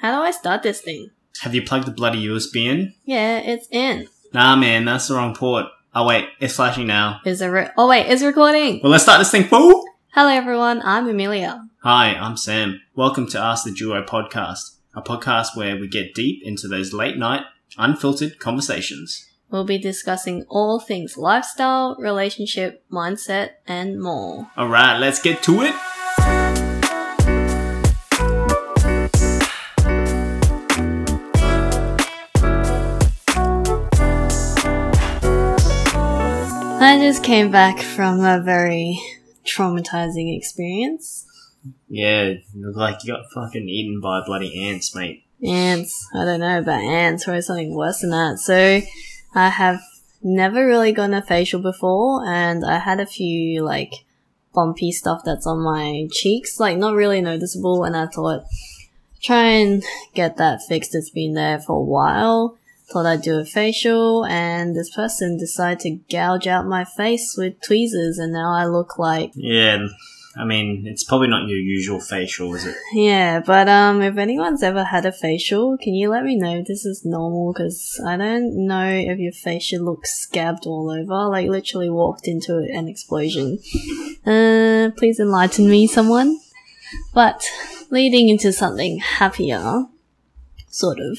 How do I start this thing? Have you plugged the bloody USB in? Yeah, it's in. Nah, man, that's the wrong port. Oh wait, it's flashing now. Is it re- Oh wait, it's recording. Well, let's start this thing, fool! Hello everyone, I'm Amelia. Hi, I'm Sam. Welcome to Ask the Duo podcast, a podcast where we get deep into those late night, unfiltered conversations. We'll be discussing all things lifestyle, relationship, mindset, and more. Alright, let's get to it! I just came back from a very traumatizing experience. Yeah, you look like you got fucking eaten by bloody ants, mate. Ants. I don't know about ants or something worse than that. So I have never really gotten a facial before and I had a few like bumpy stuff that's on my cheeks, like not really noticeable and I thought try and get that fixed. It's been there for a while. Thought I'd do a facial and this person decided to gouge out my face with tweezers and now I look like Yeah, I mean, it's probably not your usual facial, is it? Yeah, but um, if anyone's ever had a facial, can you let me know if this is normal? Because I don't know if your face should look scabbed all over, like literally walked into an explosion. Uh, please enlighten me, someone. But leading into something happier, sort of,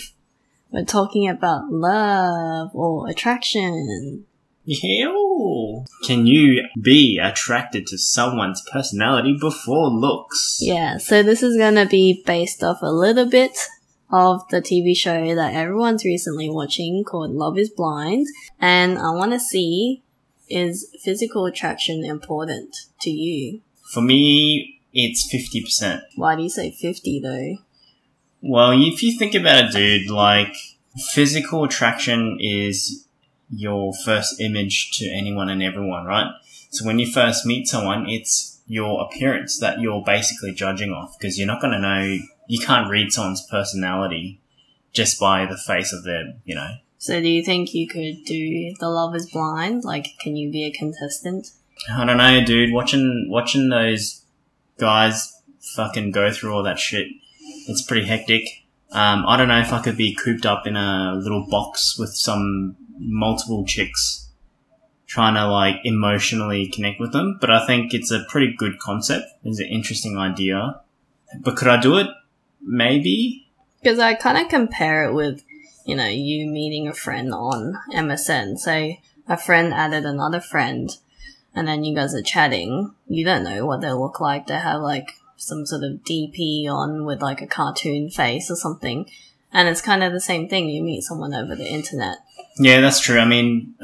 we're talking about love or attraction. Ew. Can you be attracted to someone's personality before looks? Yeah, so this is gonna be based off a little bit of the TV show that everyone's recently watching called Love is Blind. And I wanna see is physical attraction important to you? For me, it's 50%. Why do you say 50 though? Well, if you think about it, dude, like, physical attraction is your first image to anyone and everyone, right? So when you first meet someone, it's your appearance that you're basically judging off because you're not going to know, you can't read someone's personality just by the face of their, you know. So do you think you could do the Love is Blind? Like, can you be a contestant? I don't know, dude. Watching, watching those guys fucking go through all that shit, it's pretty hectic. Um, I don't know if I could be cooped up in a little box with some multiple chicks trying to like emotionally connect with them, but I think it's a pretty good concept. It's an interesting idea. But could I do it? Maybe. Because I kind of compare it with, you know, you meeting a friend on MSN. Say a friend added another friend, and then you guys are chatting. You don't know what they look like. They have like some sort of DP on with like a cartoon face or something. And it's kind of the same thing. You meet someone over the internet. Yeah, that's true. I mean,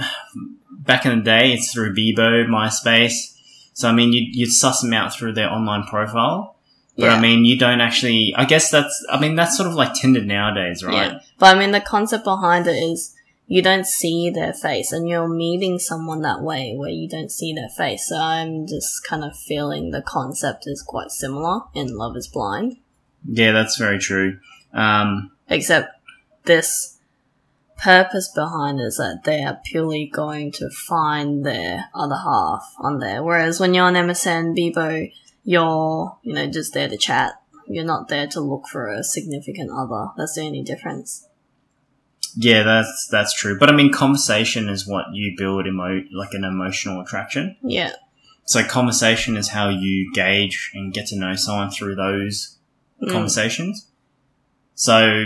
back in the day, it's through Bebo, MySpace. So, I mean, you'd, you'd suss them out through their online profile. But I mean, you don't actually, I guess that's, I mean, that's sort of like Tinder nowadays, right? Yeah. But I mean, the concept behind it is you don't see their face and you're meeting someone that way where you don't see their face. So I'm just kind of feeling the concept is quite similar in Love is Blind, Yeah, that's very true. Um, except this purpose behind is that they are purely going to find their other half on there. Whereas when you're on MSN, Bebo, you're, you know, just there to chat. You're not there to look for a significant other. That's the only difference. Yeah, that's, that's true. But I mean, conversation is what you build emo, like an emotional attraction. Yeah. So conversation is how you gauge and get to know someone through those Mm. conversations. So,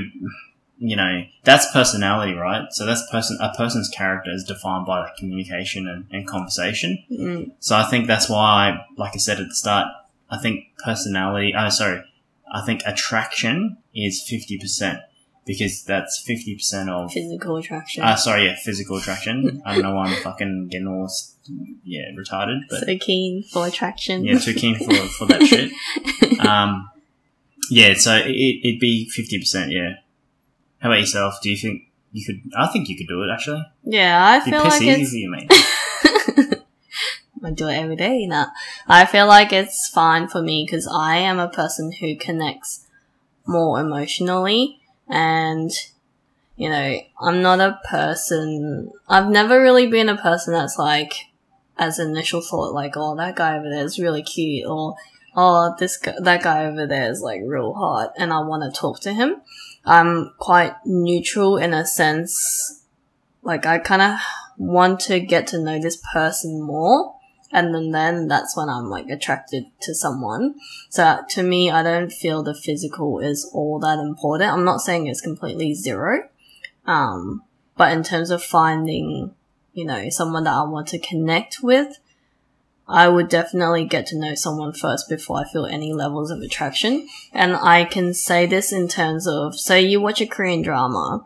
you know, that's personality, right? So that's person, a person's character is defined by like communication and, and conversation. Mm. So I think that's why, like I said at the start, I think personality, oh, sorry, I think attraction is 50% because that's 50% of, Physical attraction. uh, sorry, yeah, physical attraction. I don't know why I'm fucking getting all, yeah, retarded, but so keen for attraction. yeah, too keen for, for that shit. Um, yeah, so it, it'd be 50%, yeah. How about yourself? Do you think you could, I think you could do it actually. yeah, I It'd be feel piss like easy it's. for you, mate. I do it every day now. I feel like it's fine for me because I am a person who connects more emotionally and you know, I'm not a person, I've never really been a person that's like, as initial thought, like, oh, that guy over there is really cute, or oh, this that guy over there is like real hot and I want to talk to him. I'm quite neutral in a sense. Like I kind of want to get to know this person more. And then, then that's when I'm like attracted to someone. So to me, I don't feel the physical is all that important. I'm not saying it's completely zero. Um, but in terms of finding, you know, someone that I want to connect with, I would definitely get to know someone first before I feel any levels of attraction. And I can say this in terms of, say you watch a Korean drama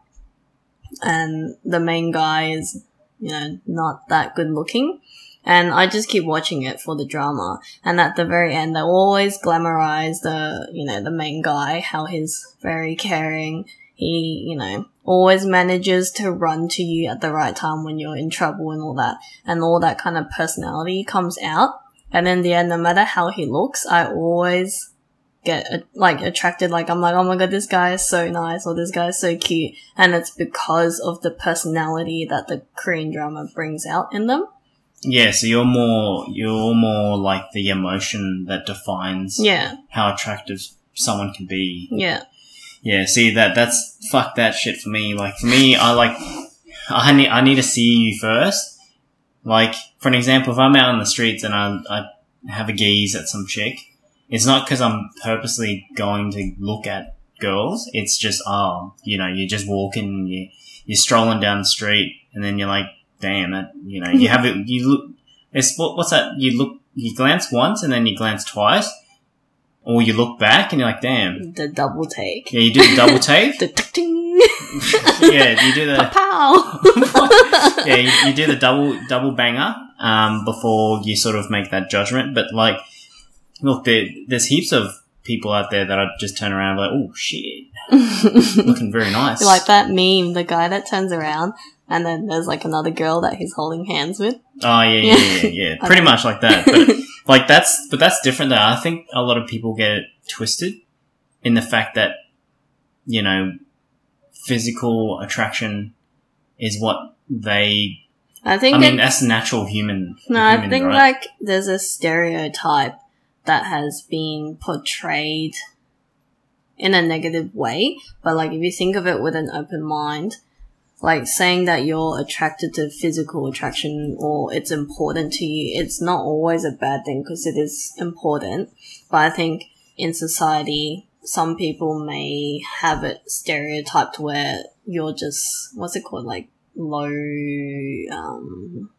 and the main guy is, you know, not that good looking. And I just keep watching it for the drama. And at the very end, they always glamorize the, you know, the main guy, how he's very caring. He, you know, always manages to run to you at the right time when you're in trouble and all that. And all that kind of personality comes out. And in the end, no matter how he looks, I always get uh, like attracted. Like I'm like, oh my god, this guy is so nice, or this guy is so cute, and it's because of the personality that the Korean drama brings out in them. Yeah, so you're more you're more like the emotion that defines Yeah, how attractive someone can be. yeah, Yeah, see that that's fuck that shit for me. Like for me, I like I need I need to see you first. Like for an example, if I'm out on the streets and I I have a gaze at some chick, it's not because I'm purposely going to look at girls. It's just oh, you know, you're just walking, you you're strolling down the street, and then you're like, damn it, you know, you have it. You look. It's what, what's that? You look, you glance once, and then you glance twice, or you look back, and you're like, damn. the double take. Yeah, you do the double take. The ting yeah, you do the pow. yeah, you, you do the double double banger um, before you sort of make that judgment. But like, look, there, there's heaps of people out there that I just turn around and like, oh shit, looking very nice. like that meme, the guy that turns around and then there's like another girl that he's holding hands with. oh yeah, yeah, yeah, yeah, yeah. Pretty much like that. But like that's but that's different. Though I think a lot of people get it twisted in the fact that you know physical attraction is what they. I think I mean, it- that's natural human. no, I think right? like there's a stereotype that has been portrayed in a negative way. But like if you think of it with an open mind, like saying that you're attracted to physical attraction or it's important to you, it's not always a bad thing because it is important. But I think in society, some people may have it stereotyped where you're just, what's it called? Like low, um,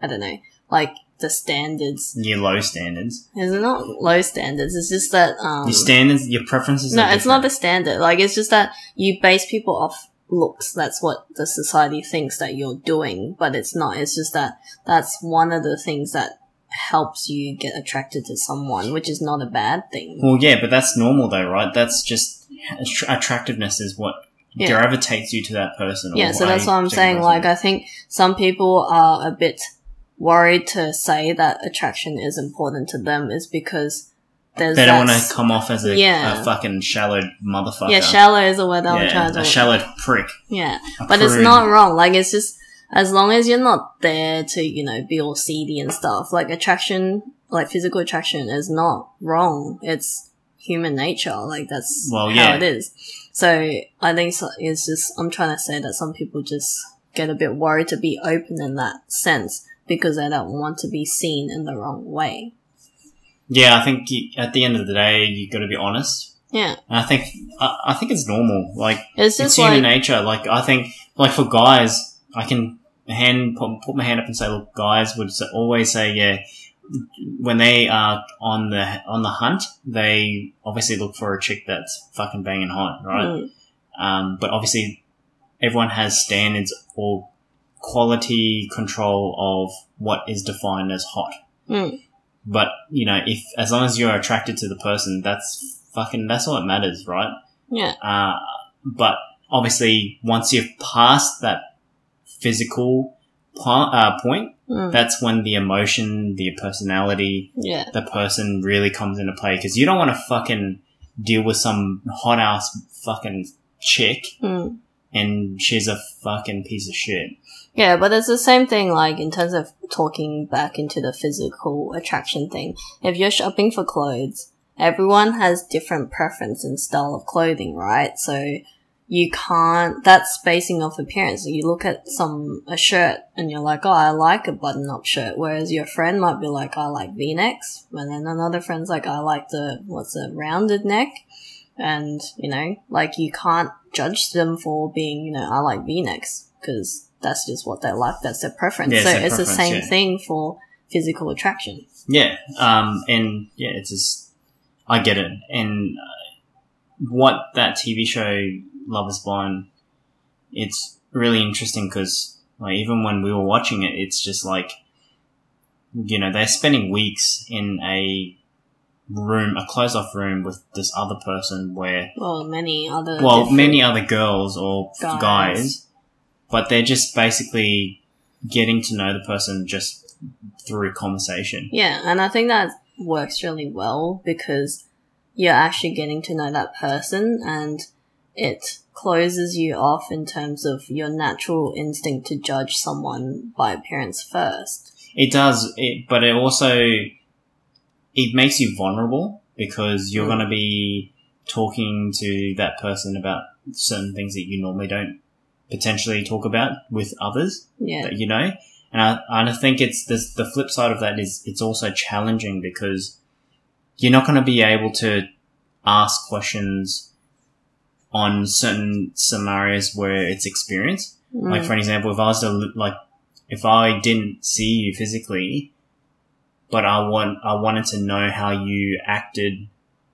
I don't know, like the standards. your low standards. It's not low standards. It's just that, um, Your standards, your preferences. no, it's not the standard. Like, it's just that you base people off looks. That's what the society thinks that you're doing, but it's not. It's just that that's one of the things that helps you get attracted to someone, which is not a bad thing. Well, yeah, but that's normal though, right? That's just attra- attractiveness is what Yeah. gravitates you to that person. Yeah, so that's what I'm saying. person. Like, I think some people are a bit worried to say that attraction is important to them is because there's they don't want to come off as a, Yeah. a fucking shallow motherfucker. Yeah, shallow is the word I'm Yeah, trying to a shallow prick. Yeah. A But it's not wrong. Like it's just as long as you're not there to, you know, be all seedy and stuff. Like attraction, like physical attraction is not wrong. It's human nature. Like that's Well, how yeah. it is. So I think it's just I'm trying to say that some people just get a bit worried to be open in that sense because they don't want to be seen in the wrong way. Yeah, I think you, at the end of the day, you've got to be honest. Yeah. And I think I, I think it's normal. Like It's it's human like nature. Like I think, like for guys, I can hand put, put my hand up and say, look, guys would always say, yeah, when they are on the on the hunt, they obviously look for a chick that's fucking banging hot, right? mm, Um, but obviously, everyone has standards or quality control of what is defined as hot. mm, But you know, if as long as you're attracted to the person, that's fucking that's all that matters, right? yeah. Uh, but obviously, once you've passed that physical pa- uh, point, Mm, that's when the emotion, the personality, yeah. the person really comes into play. Because you don't want to fucking deal with some hot ass fucking chick Mm. and she's a fucking piece of shit. Yeah, but it's the same thing, like, in terms of talking back into the physical attraction thing. If you're shopping for clothes, everyone has different preference and style of clothing, right? So you can't, that's basing off appearance. You look at some, a shirt and you're like, oh, I like a button up shirt. Whereas your friend might be like, I like v-necks. And then another friend's like, I like the, what's a rounded neck. And, you know, like you can't judge them for being, you know, I like v-necks because that's just what they like. That's their preference. Yeah, so it's the same yeah. thing for physical attraction. Yeah, um, and yeah, it's just I get it, and uh, what that TV show Love Is Blind, it's really interesting because like even when we were watching it, it's just like you know they're spending weeks in a room, a closed off room with this other person where Well, many other. well, many other girls or Guys. guys. But they're just basically getting to know the person just through conversation. Yeah, and I think that works really well because you're actually getting to know that person and it closes you off in terms of your natural instinct to judge someone by appearance first. It does, it, but it also it makes you vulnerable because you're Mm. going to be talking to that person about certain things that you normally don't potentially talk about with others. Yeah. that you know. And I, and I think it's this, the flip side of that is it's also challenging because you're not going to be able to ask questions on certain scenarios where it's experience. Like Mm. for an example, if I was to like, if I didn't see you physically, but I want I wanted to know how you acted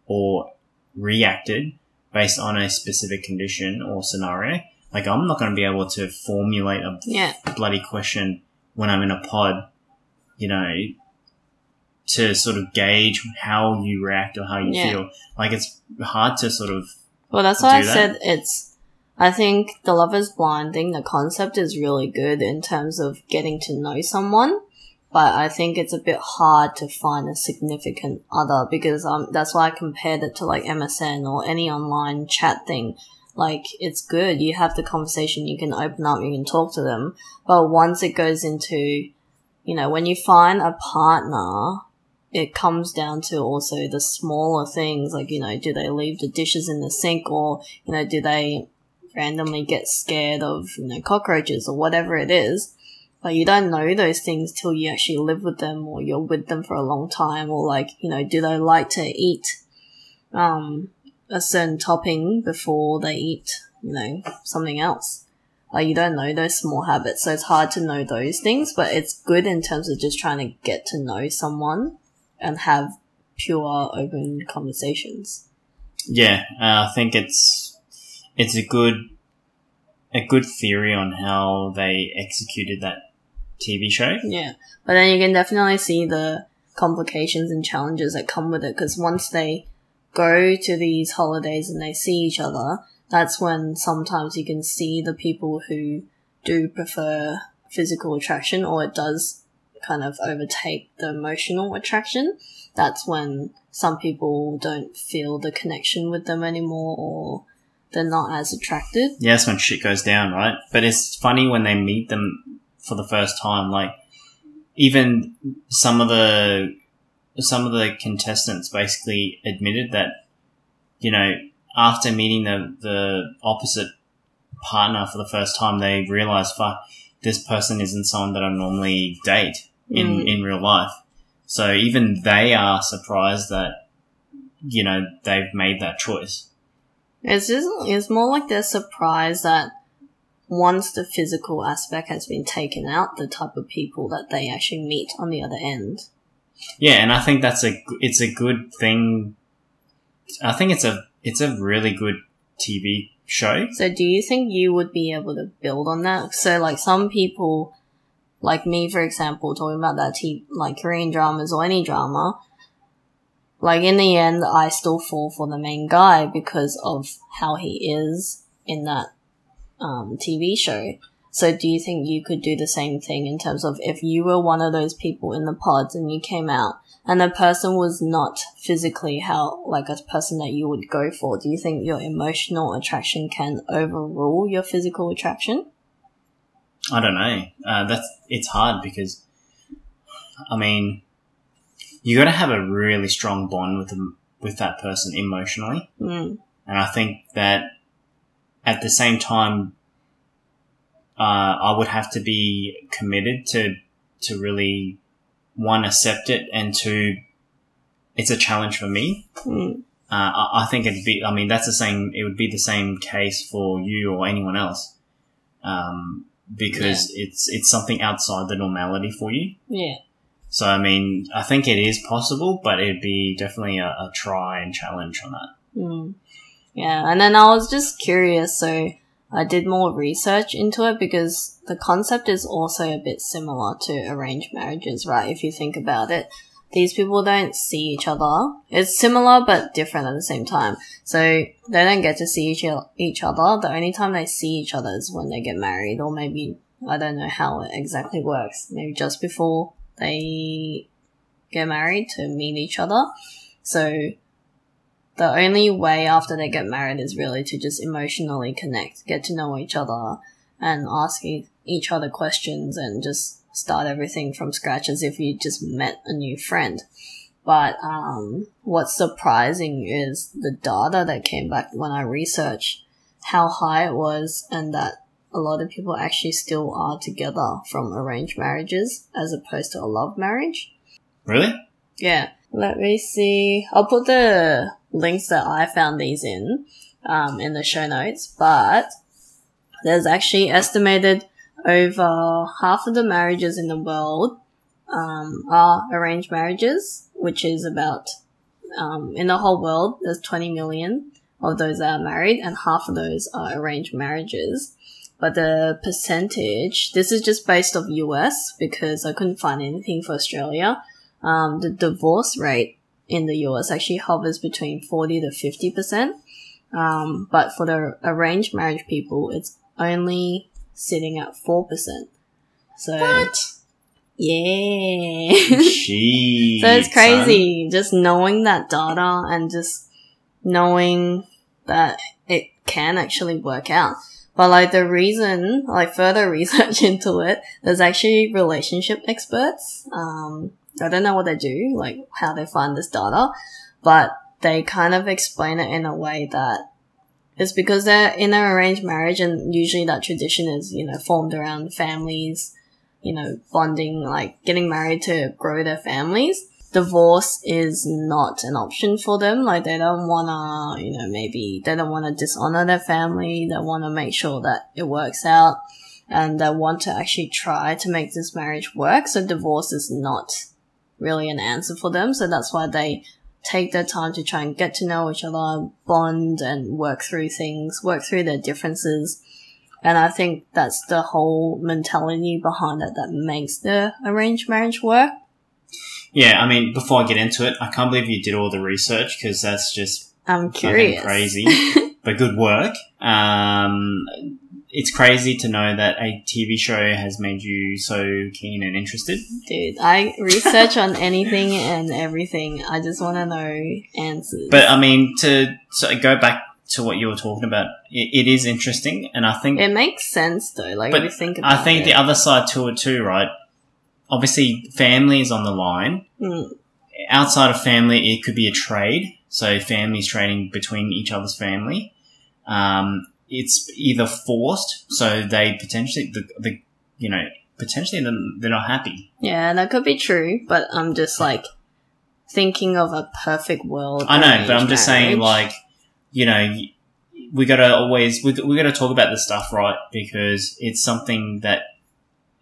or reacted based on a specific condition or scenario. Like I'm not going to be able to formulate a yeah. bloody question when I'm in a pod, you know, to sort of gauge how you react or how you Yeah. feel. Like it's hard to sort of Well, that's why I that. said it's. I think the Love is Blind thing, the concept is really good in terms of getting to know someone, but I think it's a bit hard to find a significant other because um, that's why I compared it to like MSN or any online chat thing. Like, it's good. You have the conversation, you can open up, you can talk to them. But once it goes into, you know, when you find a partner, it comes down to also the smaller things like you know do they leave the dishes in the sink or you know do they randomly get scared of you know cockroaches or whatever it is like you don't know those things till you actually live with them or you're with them for a long time or like you know do they like to eat um a certain topping before they eat you know something else like you don't know those small habits so it's hard to know those things but it's good in terms of just trying to get to know someone and have pure open conversations. yeah. Uh, I think it's it's a good a good theory on how they executed that TV show. Yeah. But then you can definitely see the complications and challenges that come with it because once they go to these holidays and they see each other, that's when sometimes you can see the people who do prefer physical attraction or it does kind of overtake the emotional attraction. That's when some people don't feel the connection with them anymore or they're not as attracted. Yeah, when shit goes down, right? But it's funny when they meet them for the first time. Like, even some of the some of the contestants basically admitted that, you know, after meeting the the opposite partner for the first time, they realized, fuck, this person isn't someone that I normally date in Mm. in real life. So even they are surprised that, you know, they've made that choice. It's just it's more like they're surprised that once the physical aspect has been taken out, the type of people that they actually meet on the other end. Yeah, and I think that's a it's a good thing. I think it's a it's a really good TV show. So do you think you would be able to build on that? So like some people, like me for example, talking about that t- like Korean dramas or any drama, like in the end I still fall for the main guy because of how he is in that um, TV show. So do you think you could do the same thing in terms of if you were one of those people in the pods and you came out and the person was not physically how like a person that you would go for, do you think your emotional attraction can overrule your physical attraction? I don't know. Uh, that's it's hard because, I mean, you got to have a really strong bond with them with that person emotionally, Mm. and I think that at the same time, uh, I would have to be committed to to really one accept it and two, it's a challenge for me. Mm. Uh, I, I think it'd be. I mean, that's the same. It would be the same case for you or anyone else, um, because it's it's something outside the normality for you. Yeah. So I mean, I think it is possible, but it'd be definitely a, a try and challenge on that. Mm. Yeah, and then I was just curious, so I did more research into it because the concept is also a bit similar to arranged marriages, right? If you think about it, these people don't see each other. It's similar but different at the same time. So they don't get to see each, each other. The only time they see each other is when they get married, or maybe I don't know how it exactly works. Maybe just before they get married to meet each other. So the only way after they get married is really to just emotionally connect, get to know each other, and ask e- each other questions and just start everything from scratch as if you just met a new friend. But um, what's surprising is the data that came back when I researched how high it was, and that a lot of people actually still are together from arranged marriages as opposed to a love marriage. Really? Yeah. Let me see. I'll put the links that I found these in um, in the show notes, but there's actually estimated over half of the marriages in the world um, are arranged marriages, which is about um, in the whole world there's 20 million of those that are married, and half of those are arranged marriages. But the percentage, this is just based off US because I couldn't find anything for Australia um, the divorce rate in the US actually hovers between 40 to 50%. Um, but for the arranged marriage people, it's only sitting at 4%. So, yeah. Jeez. so it's son. crazy just knowing that data and just knowing that it can actually work out. But like the reason, like further research into it, there's actually relationship experts. Um, I don't know what they do, like how they find this data, but they kind of explain it in a way that it's because they're in an arranged marriage and usually that tradition is, you know, formed around families, you know, bonding, like getting married to grow their families. Divorce is not an option for them. Like they don't wanna, you know, maybe they don't wanna dishonor their family. They wanna make sure that it works out and they want to actually try to make this marriage work. So divorce is not really an answer for them. So that's why they take their time to try and get to know each other, bond and work through things, work through their differences. And I think that's the whole mentality behind it that makes the arranged marriage work. Yeah, I mean, before I get into it, I can't believe you did all the research because that's just I'm curious. crazy. but good work. Um, it's crazy to know that a TV show has made you so keen and interested. Dude, I research on anything and everything. I just want to know answers. But I mean, to so go back to what you were talking about, it, it is interesting, and I think it makes sense though. Like, But you think about I think it. the other side to it too, right? Obviously, family is on the line. Mm, Outside of family, it could be a trade. So families trading between each other's family. Um, it's either forced, so they potentially the, the you know potentially they're, they're not happy. yeah, that could be true, but I'm just like thinking of a perfect world. I know, but I'm just saying, like, you know, we gotta always we we gotta talk about this stuff, right? Because it's something that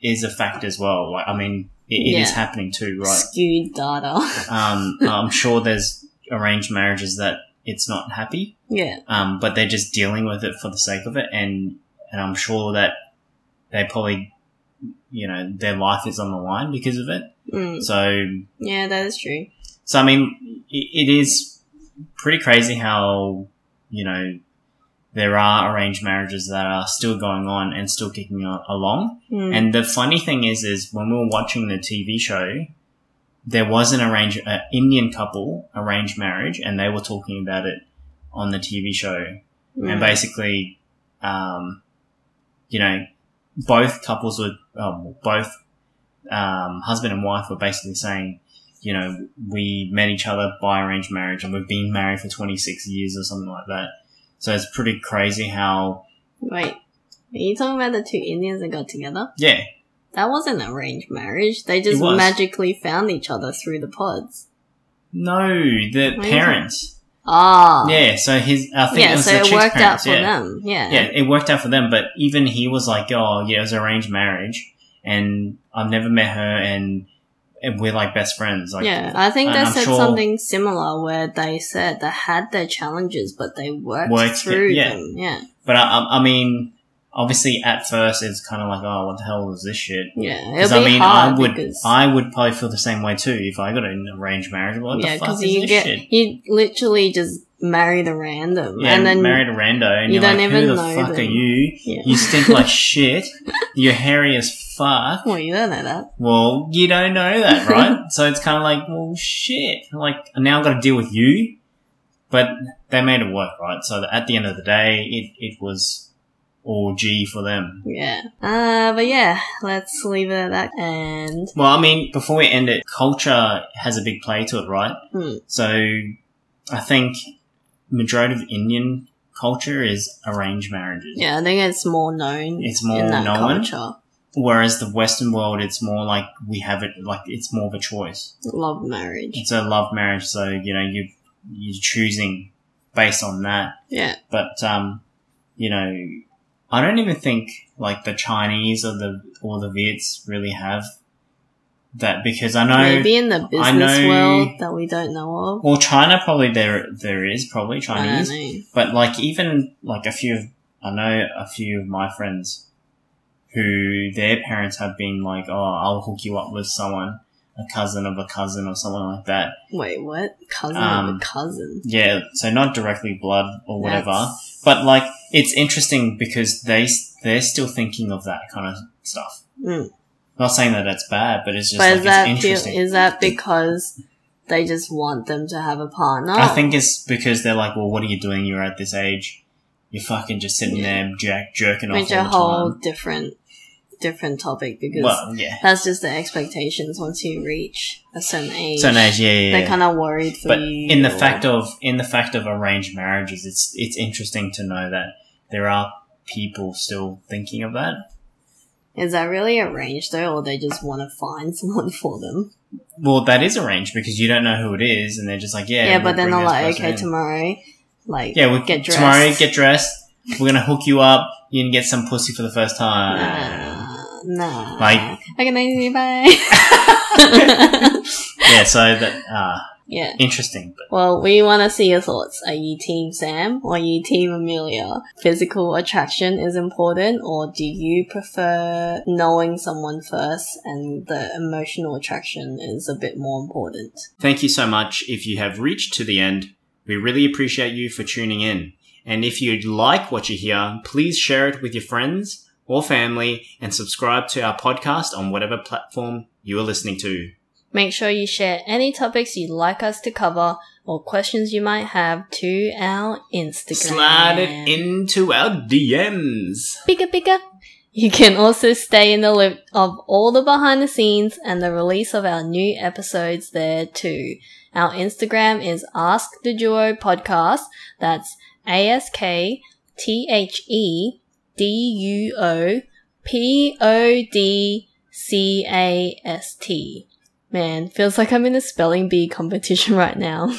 is a fact as well. Like, I mean, it, it is Yeah. happening too, right? skewed data. Um, I'm sure there's arranged marriages that it's not happy, yeah, um, but they're just dealing with it for the sake of it, and and I'm sure that they probably, you know, their life is on the line because of it. mm, So, yeah, that is true. so I mean, it, it is pretty crazy how you know there are arranged marriages that are still going on and still kicking along. Mm, And the funny thing is, is when we were watching the TV show, there was an arranged uh, Indian couple arranged marriage, and they were talking about it on the TV show. mm, And basically, um, you know, both couples were, um, both um, husband and wife were basically saying, you know, we met each other by arranged marriage and we've been married for 26 years or something like that. So it's pretty crazy how, Wait, are you talking about the two Indians that got together? yeah, That wasn't arranged marriage. They just was. magically found each other through the pods. no, the parents. Ah. Yeah, so his, I think it Yeah, was so the it worked out for yeah. them. Yeah. Yeah, it worked out for them, but even he was like, oh, yeah, it was arranged marriage and I've never met her and, and we're like best friends. Like, yeah, I think they I'm said sure- something similar where they said they had their challenges, but they worked, Worked it, through yeah. them. Yeah, But I, I, I mean, obviously at first it's kind of like, oh, what the hell is this shit? yeah. Because I mean, hard I would, because I would probably feel the same way too if I got an arranged marriage. What yeah, the fuck is you this get shit? you literally just marry the random, Yeah, and then married a rando, and you you're don't like, even who the know fuck are you? yeah. You stink like shit. You're hairy as fuck. well, you don't know that. Well, you don't know that, right? so it's kind of like, well, shit. Like, now I've got to deal with you. But they made it work, right? So at the end of the day, it, it was all G for them. Yeah. Uh, but yeah, let's leave it at that. And Well, I mean, before we end it, culture has a big play to it, right? Hmm. So I think majority of Indian culture is arranged marriages. yeah, I think it's more known. It's more known. culture. Whereas the Western world, it's more like we have it, like it's more of a choice. Love marriage. It's a love marriage, so you know you you're choosing based on that. Yeah. But um, you know, I don't even think like the Chinese or the or the Viets really have that because I know Maybe in the business know- world that we don't know of. well China probably there there is probably Chinese, but like even like a few of I know a few of my friends who their parents have been like, oh, I'll hook you up with someone, a cousin of a cousin or someone like that. Wait, what? Cousin of Um, a cousin. Yeah, so not directly blood or whatever, That's- but like it's interesting because they they're still thinking of that kind of stuff. Mm. Not saying that it's bad, but it's just But like is that interesting. is that because they just want them to have a partner? I think it's because they're like, well, what are you doing? You're at this age. You're fucking just sitting Yeah. there jack jerking off which a whole time. different different topic because Well, yeah, that's just the expectations once you reach a certain age. certain age, yeah, yeah. They're kind of worried for but you. in the fact of in the fact of arranged marriages, it's it's interesting to know that there are people still thinking of that. is that really arranged though, or they just want to find someone for them? Well, that is arranged because you don't know who it is, and they're just like, yeah, Yeah, we'll but then they're like, okay, in. tomorrow, like, yeah, we get dressed. tomorrow get dressed. We're gonna hook you up. You can get some pussy for the first time. Nah, nah. Like- okay, nice, bye. yeah, so that uh, yeah. interesting. But Well, we want to see your thoughts. Are you Team Sam or are you Team Amelia? Physical attraction is important, or do you prefer knowing someone first and the emotional attraction is a bit more important? Thank you so much if you have reached to the end. We really appreciate you for tuning in. And if you like what you hear, please share it with your friends or family and subscribe to our podcast on whatever platform you are listening to. Make sure you share any topics you'd like us to cover or questions you might have to our Instagram. Slide it into our DMs. Bigger, bigger. You can also stay in the loop of all the behind the scenes and the release of our new episodes there too. Our Instagram is Ask the Duo Podcast. That's A S K T H E D U O P O D C A S T. Man, feels like I'm in a spelling bee competition right now.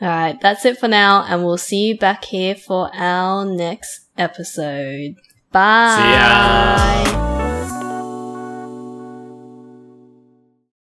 Alright, that's it for now, and we'll see you back here for our next episode. Bye.